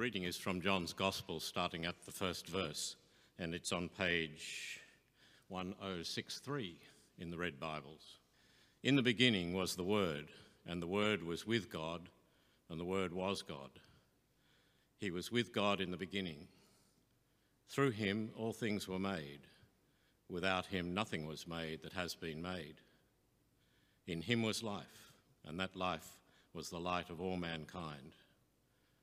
reading is from John's Gospel, starting at the first verse, and it's on page 1063 in the Red Bibles. In the beginning was the Word, and the Word was with God, and the Word was God. He was with God in the beginning. Through him all things were made. Without him nothing was made that has been made. In him was life, and that life was the light of all mankind.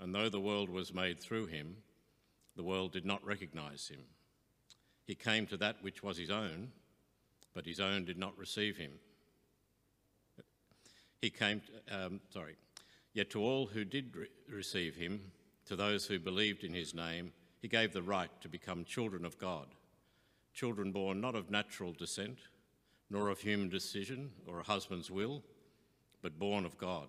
and though the world was made through him, the world did not recognize him. He came to that which was his own, but his own did not receive him. He came, to, um, sorry, yet to all who did re- receive him, to those who believed in his name, he gave the right to become children of God, children born not of natural descent, nor of human decision or a husband's will, but born of God.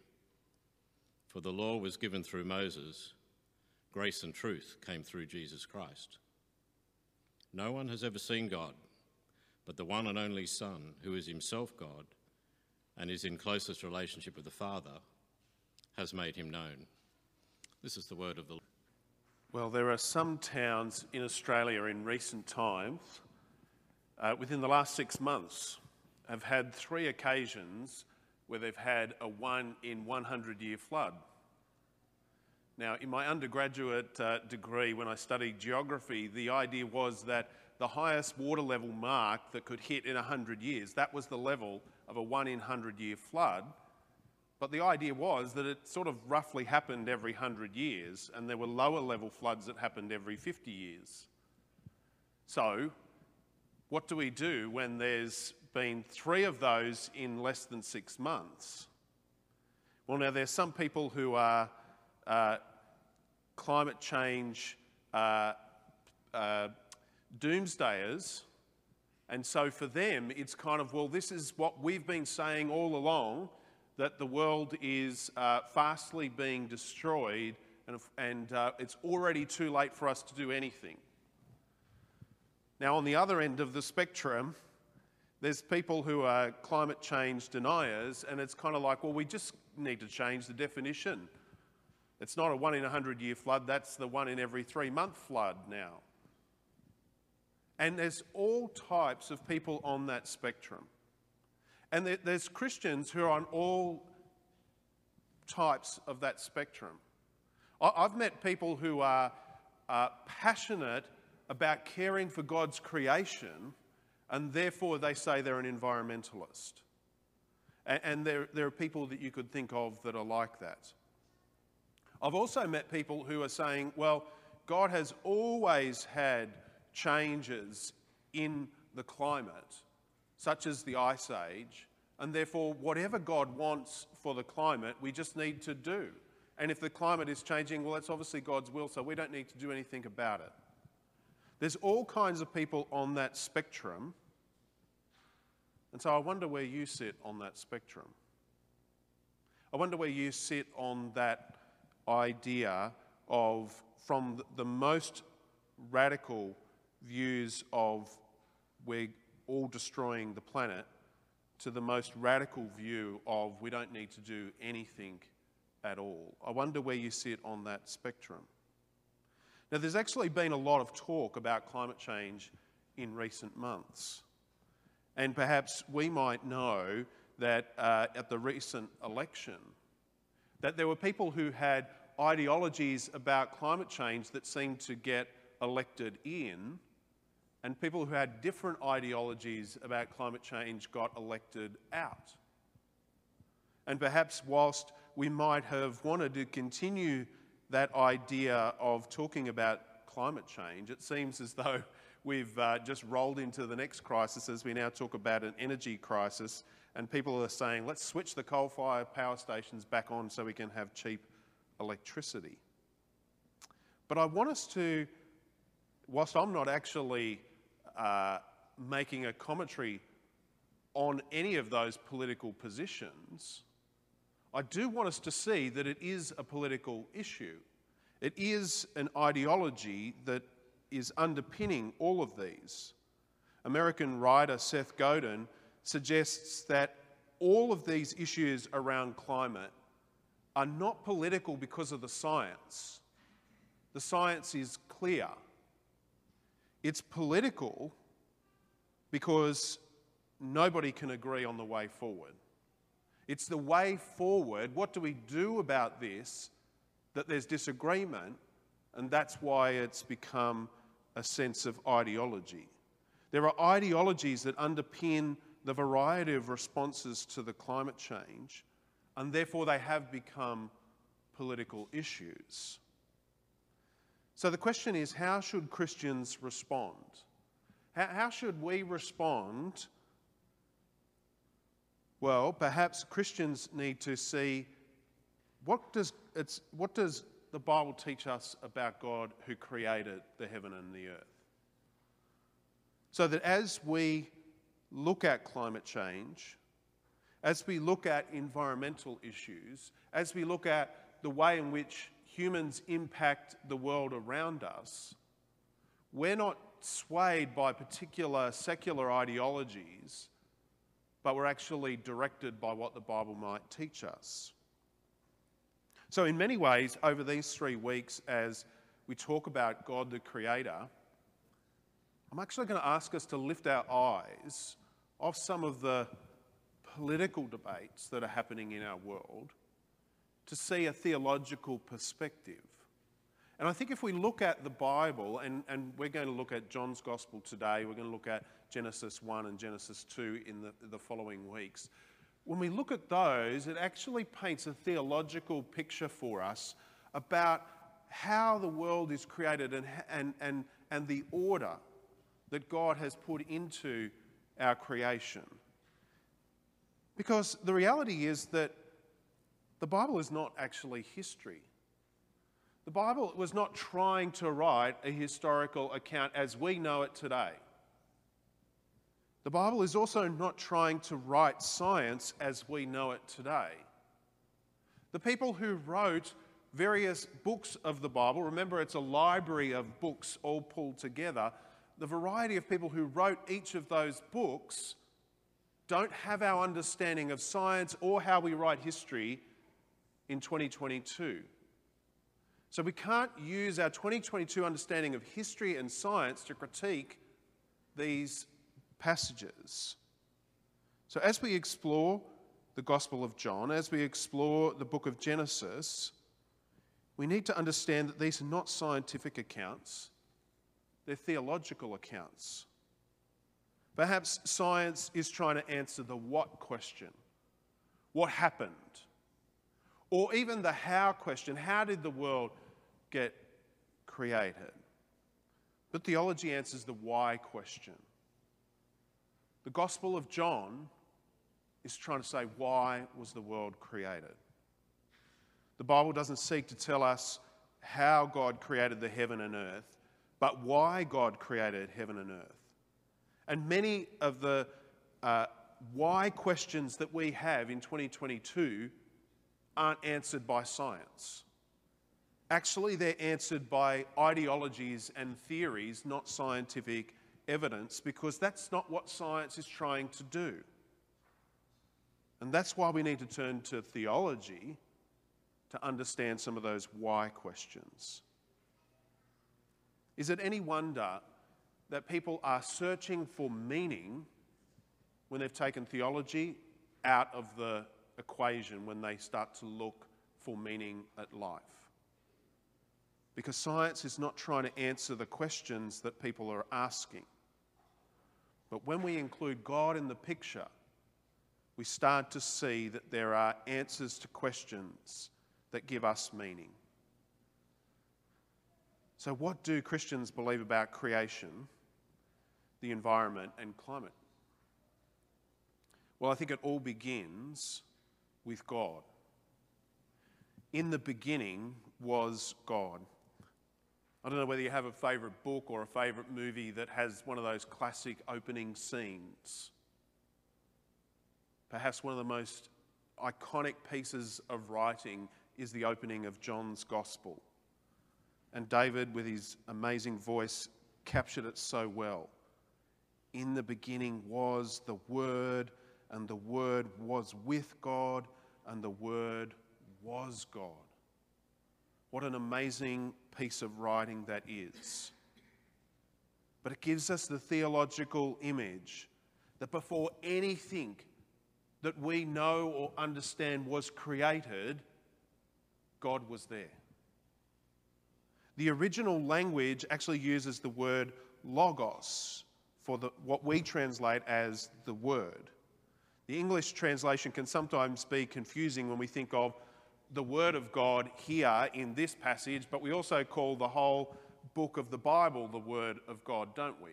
For the law was given through Moses, grace and truth came through Jesus Christ. No one has ever seen God, but the one and only Son, who is himself God and is in closest relationship with the Father, has made him known. This is the word of the Lord. Well, there are some towns in Australia in recent times, uh, within the last six months, have had three occasions where they've had a one in 100 year flood. Now, in my undergraduate uh, degree, when I studied geography, the idea was that the highest water level mark that could hit in 100 years, that was the level of a one in 100 year flood. But the idea was that it sort of roughly happened every 100 years, and there were lower level floods that happened every 50 years. So, what do we do when there's been three of those in less than six months. Well, now there's some people who are uh, climate change uh, uh, doomsdayers, and so for them, it's kind of, well, this is what we've been saying all along that the world is uh, fastly being destroyed and, and uh, it's already too late for us to do anything. Now, on the other end of the spectrum, there's people who are climate change deniers, and it's kind of like, well, we just need to change the definition. It's not a one in a hundred year flood, that's the one in every three month flood now. And there's all types of people on that spectrum. And there's Christians who are on all types of that spectrum. I've met people who are passionate about caring for God's creation and therefore they say they're an environmentalist. And, and there, there are people that you could think of that are like that. I've also met people who are saying, well, God has always had changes in the climate, such as the Ice Age, and therefore, whatever God wants for the climate, we just need to do. And if the climate is changing, well, that's obviously God's will, so we don't need to do anything about it. There's all kinds of people on that spectrum, and so I wonder where you sit on that spectrum. I wonder where you sit on that idea of from the most radical views of we're all destroying the planet to the most radical view of we don't need to do anything at all. I wonder where you sit on that spectrum. Now, there's actually been a lot of talk about climate change in recent months. And perhaps we might know that uh, at the recent election, that there were people who had ideologies about climate change that seemed to get elected in, and people who had different ideologies about climate change got elected out. And perhaps, whilst we might have wanted to continue that idea of talking about climate change, it seems as though we've uh, just rolled into the next crisis as we now talk about an energy crisis. And people are saying, let's switch the coal fired power stations back on so we can have cheap electricity. But I want us to, whilst I'm not actually uh, making a commentary on any of those political positions, I do want us to see that it is a political issue. It is an ideology that is underpinning all of these. American writer Seth Godin suggests that all of these issues around climate are not political because of the science. The science is clear. It's political because nobody can agree on the way forward. It's the way forward. What do we do about this? That there's disagreement, and that's why it's become a sense of ideology. There are ideologies that underpin the variety of responses to the climate change, and therefore they have become political issues. So the question is how should Christians respond? How, how should we respond? Well, perhaps Christians need to see what does, what does the Bible teach us about God who created the heaven and the earth? So that as we look at climate change, as we look at environmental issues, as we look at the way in which humans impact the world around us, we're not swayed by particular secular ideologies, but we're actually directed by what the Bible might teach us. So, in many ways, over these three weeks, as we talk about God the Creator, I'm actually going to ask us to lift our eyes off some of the political debates that are happening in our world to see a theological perspective. And I think if we look at the Bible, and, and we're going to look at John's Gospel today, we're going to look at Genesis 1 and Genesis 2 in the, the following weeks. When we look at those, it actually paints a theological picture for us about how the world is created and, and, and, and the order that God has put into our creation. Because the reality is that the Bible is not actually history. The Bible was not trying to write a historical account as we know it today. The Bible is also not trying to write science as we know it today. The people who wrote various books of the Bible, remember it's a library of books all pulled together, the variety of people who wrote each of those books don't have our understanding of science or how we write history in 2022. So we can't use our 2022 understanding of history and science to critique these passages. So as we explore the Gospel of John, as we explore the book of Genesis, we need to understand that these are not scientific accounts, they're theological accounts. Perhaps science is trying to answer the what question what happened? Or even the how question how did the world get created? But theology answers the why question. The Gospel of John is trying to say, why was the world created? The Bible doesn't seek to tell us how God created the heaven and earth, but why God created heaven and earth. And many of the uh, why questions that we have in 2022 aren't answered by science. Actually, they're answered by ideologies and theories, not scientific evidence, because that's not what science is trying to do. And that's why we need to turn to theology to understand some of those why questions. Is it any wonder that people are searching for meaning when they've taken theology out of the equation when they start to look for meaning at life? because science is not trying to answer the questions that people are asking. But when we include God in the picture, we start to see that there are answers to questions that give us meaning. So, what do Christians believe about creation, the environment, and climate? Well, I think it all begins with God. In the beginning was God. I don't know whether you have a favourite book or a favourite movie that has one of those classic opening scenes. Perhaps one of the most iconic pieces of writing is the opening of John's Gospel. And David, with his amazing voice, captured it so well. In the beginning was the Word, and the Word was with God, and the Word was God. What an amazing piece of writing that is. But it gives us the theological image that before anything that we know or understand was created, God was there. The original language actually uses the word logos for the, what we translate as the word. The English translation can sometimes be confusing when we think of the Word of God here in this passage, but we also call the whole book of the Bible the Word of God, don't we?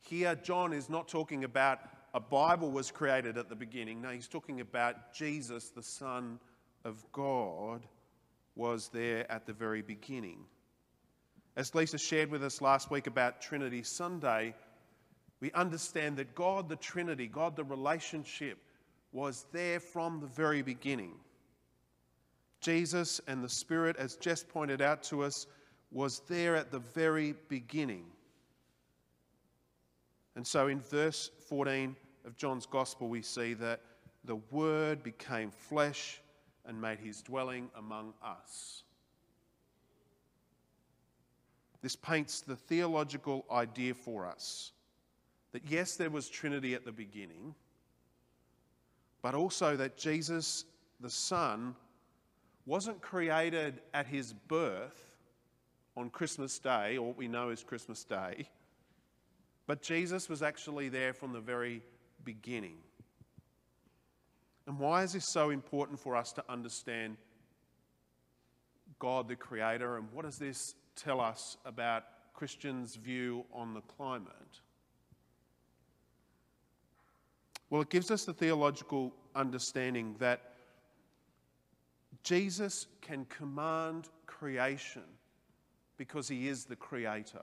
Here, John is not talking about a Bible was created at the beginning. No, he's talking about Jesus, the Son of God, was there at the very beginning. As Lisa shared with us last week about Trinity Sunday, we understand that God, the Trinity, God, the relationship, was there from the very beginning. Jesus and the Spirit, as Jess pointed out to us, was there at the very beginning. And so in verse 14 of John's Gospel, we see that the Word became flesh and made his dwelling among us. This paints the theological idea for us that yes, there was Trinity at the beginning, but also that Jesus, the Son, wasn't created at his birth on Christmas Day, or what we know as Christmas Day, but Jesus was actually there from the very beginning. And why is this so important for us to understand God the Creator, and what does this tell us about Christians' view on the climate? Well, it gives us the theological understanding that Jesus can command creation because he is the creator.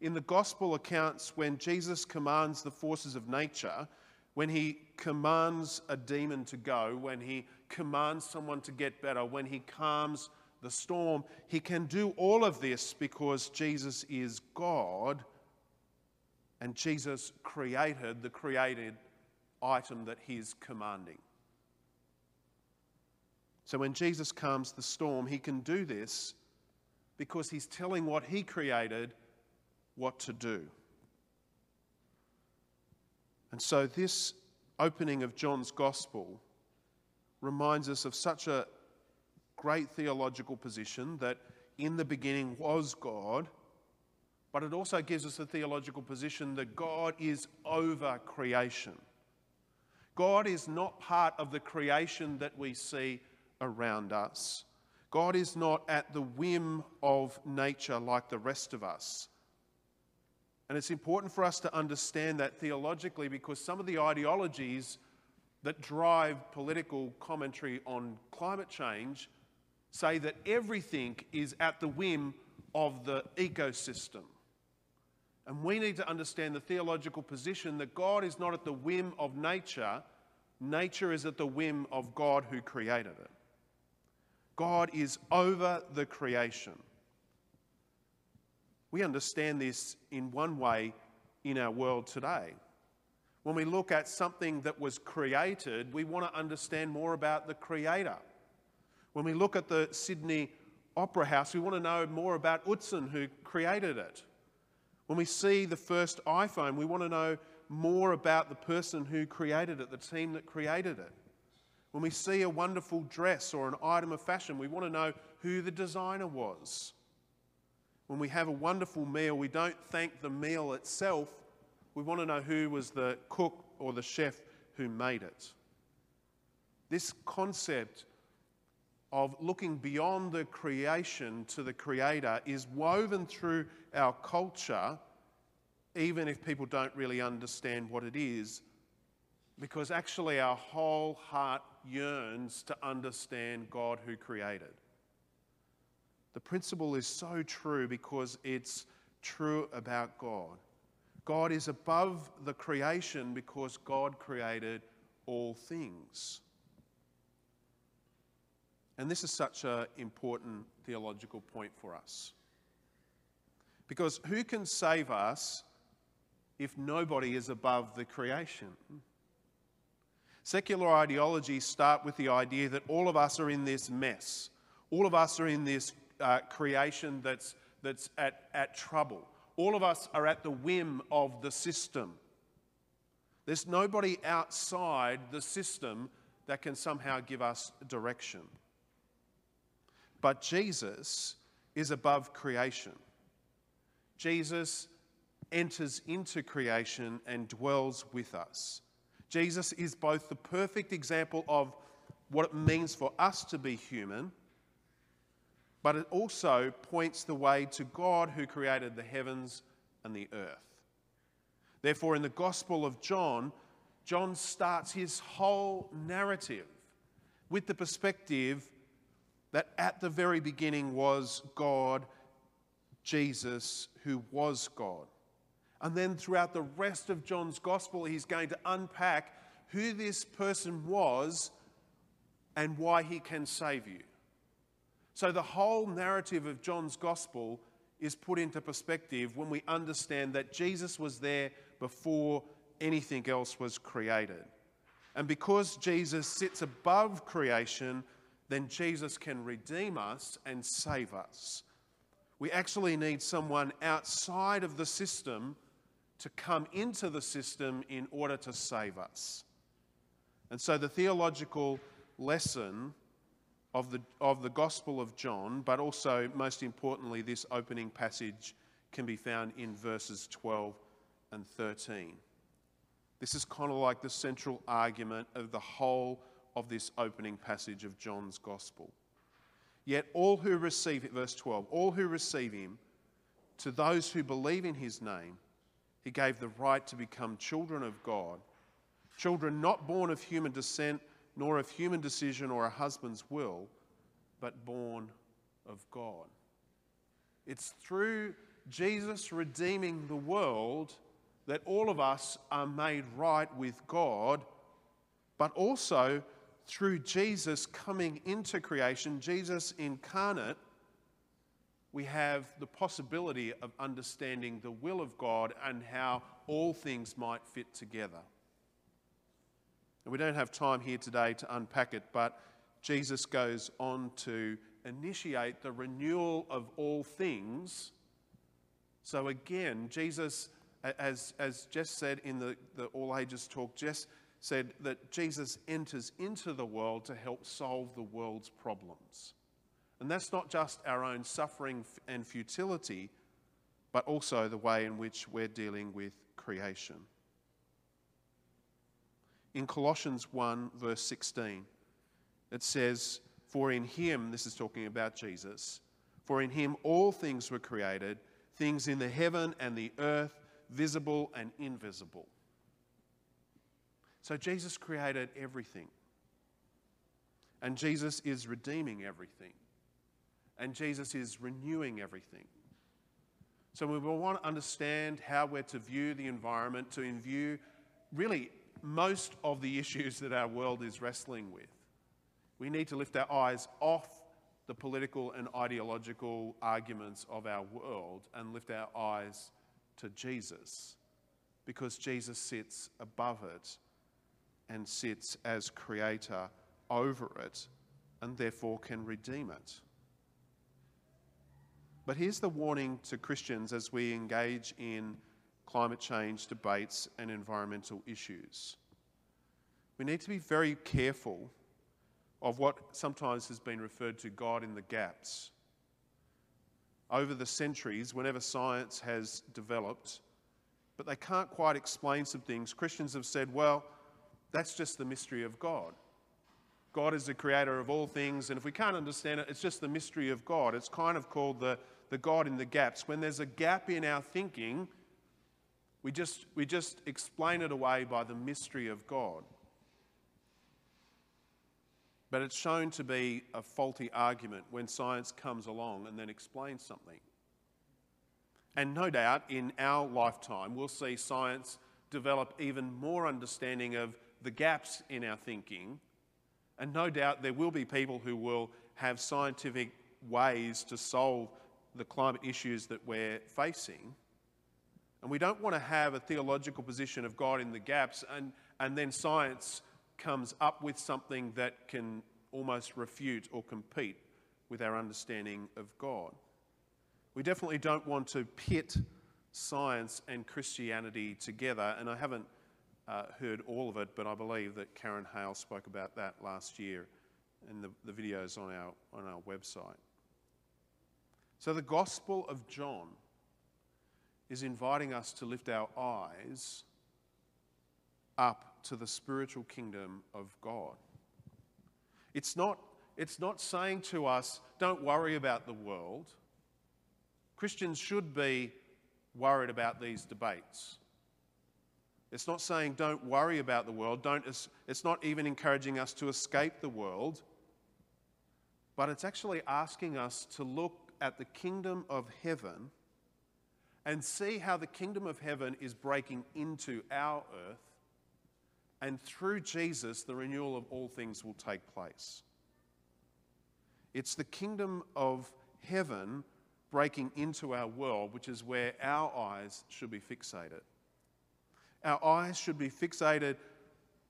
In the gospel accounts, when Jesus commands the forces of nature, when he commands a demon to go, when he commands someone to get better, when he calms the storm, he can do all of this because Jesus is God and Jesus created the created item that he's commanding. So when Jesus calms the storm, he can do this because he's telling what he created what to do. And so this opening of John's gospel reminds us of such a great theological position that in the beginning was God, but it also gives us a theological position that God is over creation. God is not part of the creation that we see around us. God is not at the whim of nature like the rest of us. And it's important for us to understand that theologically because some of the ideologies that drive political commentary on climate change say that everything is at the whim of the ecosystem. And we need to understand the theological position that God is not at the whim of nature, nature is at the whim of God who created it. God is over the creation. We understand this in one way in our world today. When we look at something that was created, we want to understand more about the creator. When we look at the Sydney Opera House, we want to know more about Utzon, who created it. When we see the first iPhone, we want to know more about the person who created it, the team that created it. When we see a wonderful dress or an item of fashion, we want to know who the designer was. When we have a wonderful meal, we don't thank the meal itself, we want to know who was the cook or the chef who made it. This concept of looking beyond the creation to the creator is woven through our culture, even if people don't really understand what it is, because actually our whole heart yearns to understand God who created. The principle is so true because it's true about God. God is above the creation because God created all things. And this is such an important theological point for us. Because who can save us if nobody is above the creation? Secular ideologies start with the idea that all of us are in this mess. All of us are in this uh, creation that's, that's at, at trouble. All of us are at the whim of the system. There's nobody outside the system that can somehow give us direction. But Jesus is above creation. Jesus enters into creation and dwells with us. Jesus is both the perfect example of what it means for us to be human, but it also points the way to God who created the heavens and the earth. Therefore, in the Gospel of John, John starts his whole narrative with the perspective that at the very beginning was God, Jesus, who was God. And then throughout the rest of John's gospel, he's going to unpack who this person was and why he can save you. So the whole narrative of John's gospel is put into perspective when we understand that Jesus was there before anything else was created. And because Jesus sits above creation, then Jesus can redeem us and save us. We actually need someone outside of the system to come into the system in order to save us. And so the theological lesson of the, of the Gospel of John, but also, most importantly, this opening passage can be found in verses 12 and 13. This is kind of like the central argument of the whole of this opening passage of John's Gospel. Yet all who receive it, verse 12, all who receive him, to those who believe in his name, he gave the right to become children of God, children not born of human descent, nor of human decision or a husband's will, but born of God. It's through Jesus redeeming the world that all of us are made right with God, but also through Jesus coming into creation, Jesus incarnate, we have the possibility of understanding the will of God and how all things might fit together. And we don't have time here today to unpack it, but Jesus goes on to initiate the renewal of all things. So again, Jesus, as, as Jess said in the, the All Ages talk, Jess said that Jesus enters into the world to help solve the world's problems. And that's not just our own suffering and futility, but also the way in which we're dealing with creation. In Colossians 1, verse 16, it says, For in him, this is talking about Jesus, for in him all things were created, things in the heaven and the earth, visible and invisible. So Jesus created everything. And Jesus is redeeming everything and Jesus is renewing everything. So we will want to understand how we're to view the environment, to view really most of the issues that our world is wrestling with. We need to lift our eyes off the political and ideological arguments of our world and lift our eyes to Jesus because Jesus sits above it and sits as creator over it and therefore can redeem it. But here's the warning to Christians as we engage in climate change debates and environmental issues. We need to be very careful of what sometimes has been referred to God in the gaps. Over the centuries, whenever science has developed, but they can't quite explain some things, Christians have said, well, that's just the mystery of God. God is the creator of all things, and if we can't understand it, it's just the mystery of God. It's kind of called the, the God in the gaps. When there's a gap in our thinking, we just, we just explain it away by the mystery of God. But it's shown to be a faulty argument when science comes along and then explains something. And no doubt in our lifetime, we'll see science develop even more understanding of the gaps in our thinking. And no doubt there will be people who will have scientific ways to solve the climate issues that we're facing. And we don't want to have a theological position of God in the gaps and, and then science comes up with something that can almost refute or compete with our understanding of God. We definitely don't want to pit science and Christianity together, and I haven't uh, heard all of it, but I believe that Karen Hale spoke about that last year in the, the videos on our, on our website. So, the Gospel of John is inviting us to lift our eyes up to the spiritual kingdom of God. It's not, it's not saying to us, don't worry about the world. Christians should be worried about these debates. It's not saying don't worry about the world, don't, it's not even encouraging us to escape the world, but it's actually asking us to look at the kingdom of heaven and see how the kingdom of heaven is breaking into our earth and through Jesus, the renewal of all things will take place. It's the kingdom of heaven breaking into our world, which is where our eyes should be fixated. Our eyes should be fixated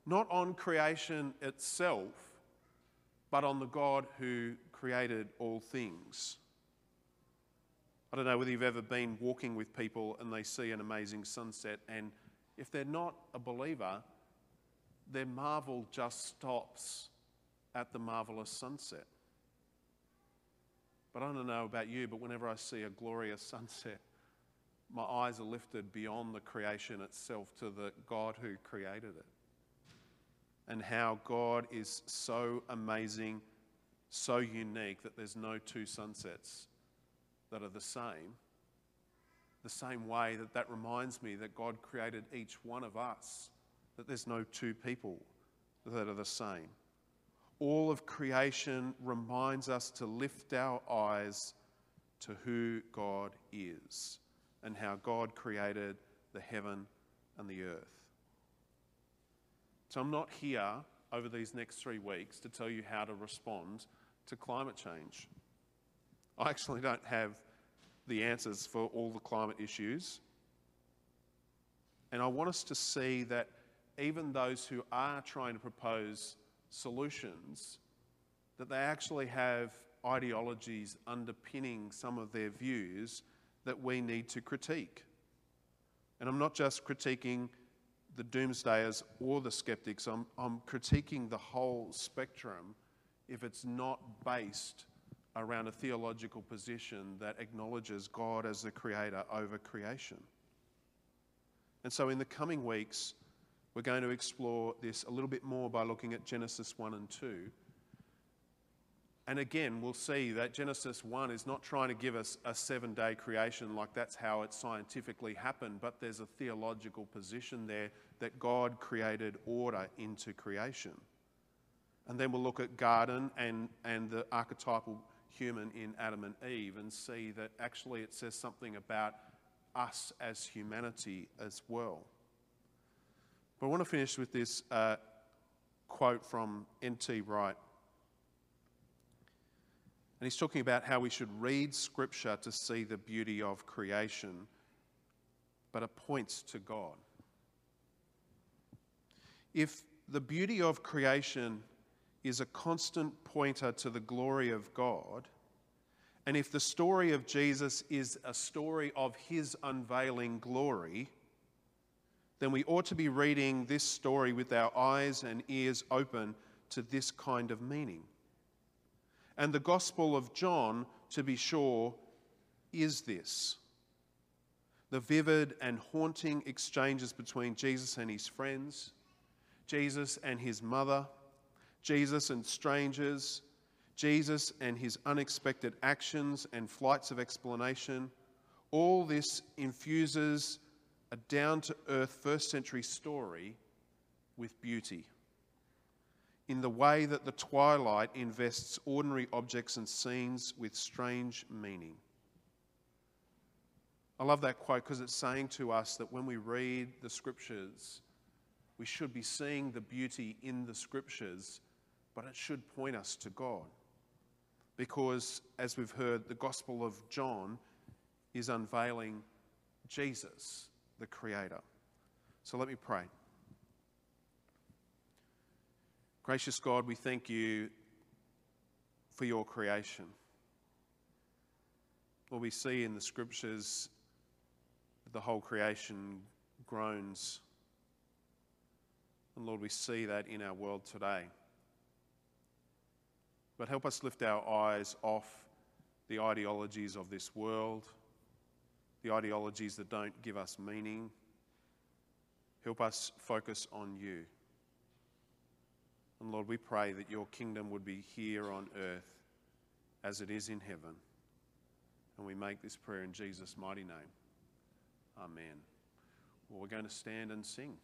not on creation itself, but on the God who created all things. I don't know whether you've ever been walking with people and they see an amazing sunset, and if they're not a believer, their marvel just stops at the marvelous sunset. But I don't know about you, but whenever I see a glorious sunset, my eyes are lifted beyond the creation itself to the God who created it. And how God is so amazing, so unique that there's no two sunsets that are the same. The same way that that reminds me that God created each one of us that there's no two people that are the same. All of creation reminds us to lift our eyes to who God is and how God created the heaven and the earth. So I'm not here over these next three weeks to tell you how to respond to climate change. I actually don't have the answers for all the climate issues. And I want us to see that even those who are trying to propose solutions, that they actually have ideologies underpinning some of their views that we need to critique. And I'm not just critiquing the doomsdayers or the skeptics, I'm, I'm critiquing the whole spectrum if it's not based around a theological position that acknowledges God as the creator over creation. And so, in the coming weeks, we're going to explore this a little bit more by looking at Genesis 1 and 2. And again, we'll see that Genesis 1 is not trying to give us a seven day creation like that's how it scientifically happened, but there's a theological position there that God created order into creation. And then we'll look at garden and, and the archetypal human in Adam and Eve and see that actually it says something about us as humanity as well. But I want to finish with this uh, quote from N.T. Wright. And he's talking about how we should read Scripture to see the beauty of creation, but it points to God. If the beauty of creation is a constant pointer to the glory of God, and if the story of Jesus is a story of his unveiling glory, then we ought to be reading this story with our eyes and ears open to this kind of meaning. And the Gospel of John, to be sure, is this the vivid and haunting exchanges between Jesus and his friends, Jesus and his mother, Jesus and strangers, Jesus and his unexpected actions and flights of explanation. All this infuses a down to earth first century story with beauty. In the way that the twilight invests ordinary objects and scenes with strange meaning. I love that quote because it's saying to us that when we read the scriptures, we should be seeing the beauty in the scriptures, but it should point us to God. Because, as we've heard, the Gospel of John is unveiling Jesus, the Creator. So let me pray. Gracious God, we thank you for your creation. Lord, we see in the scriptures the whole creation groans. And Lord, we see that in our world today. But help us lift our eyes off the ideologies of this world, the ideologies that don't give us meaning. Help us focus on you. And Lord, we pray that your kingdom would be here on earth as it is in heaven. And we make this prayer in Jesus' mighty name. Amen. Well, we're going to stand and sing.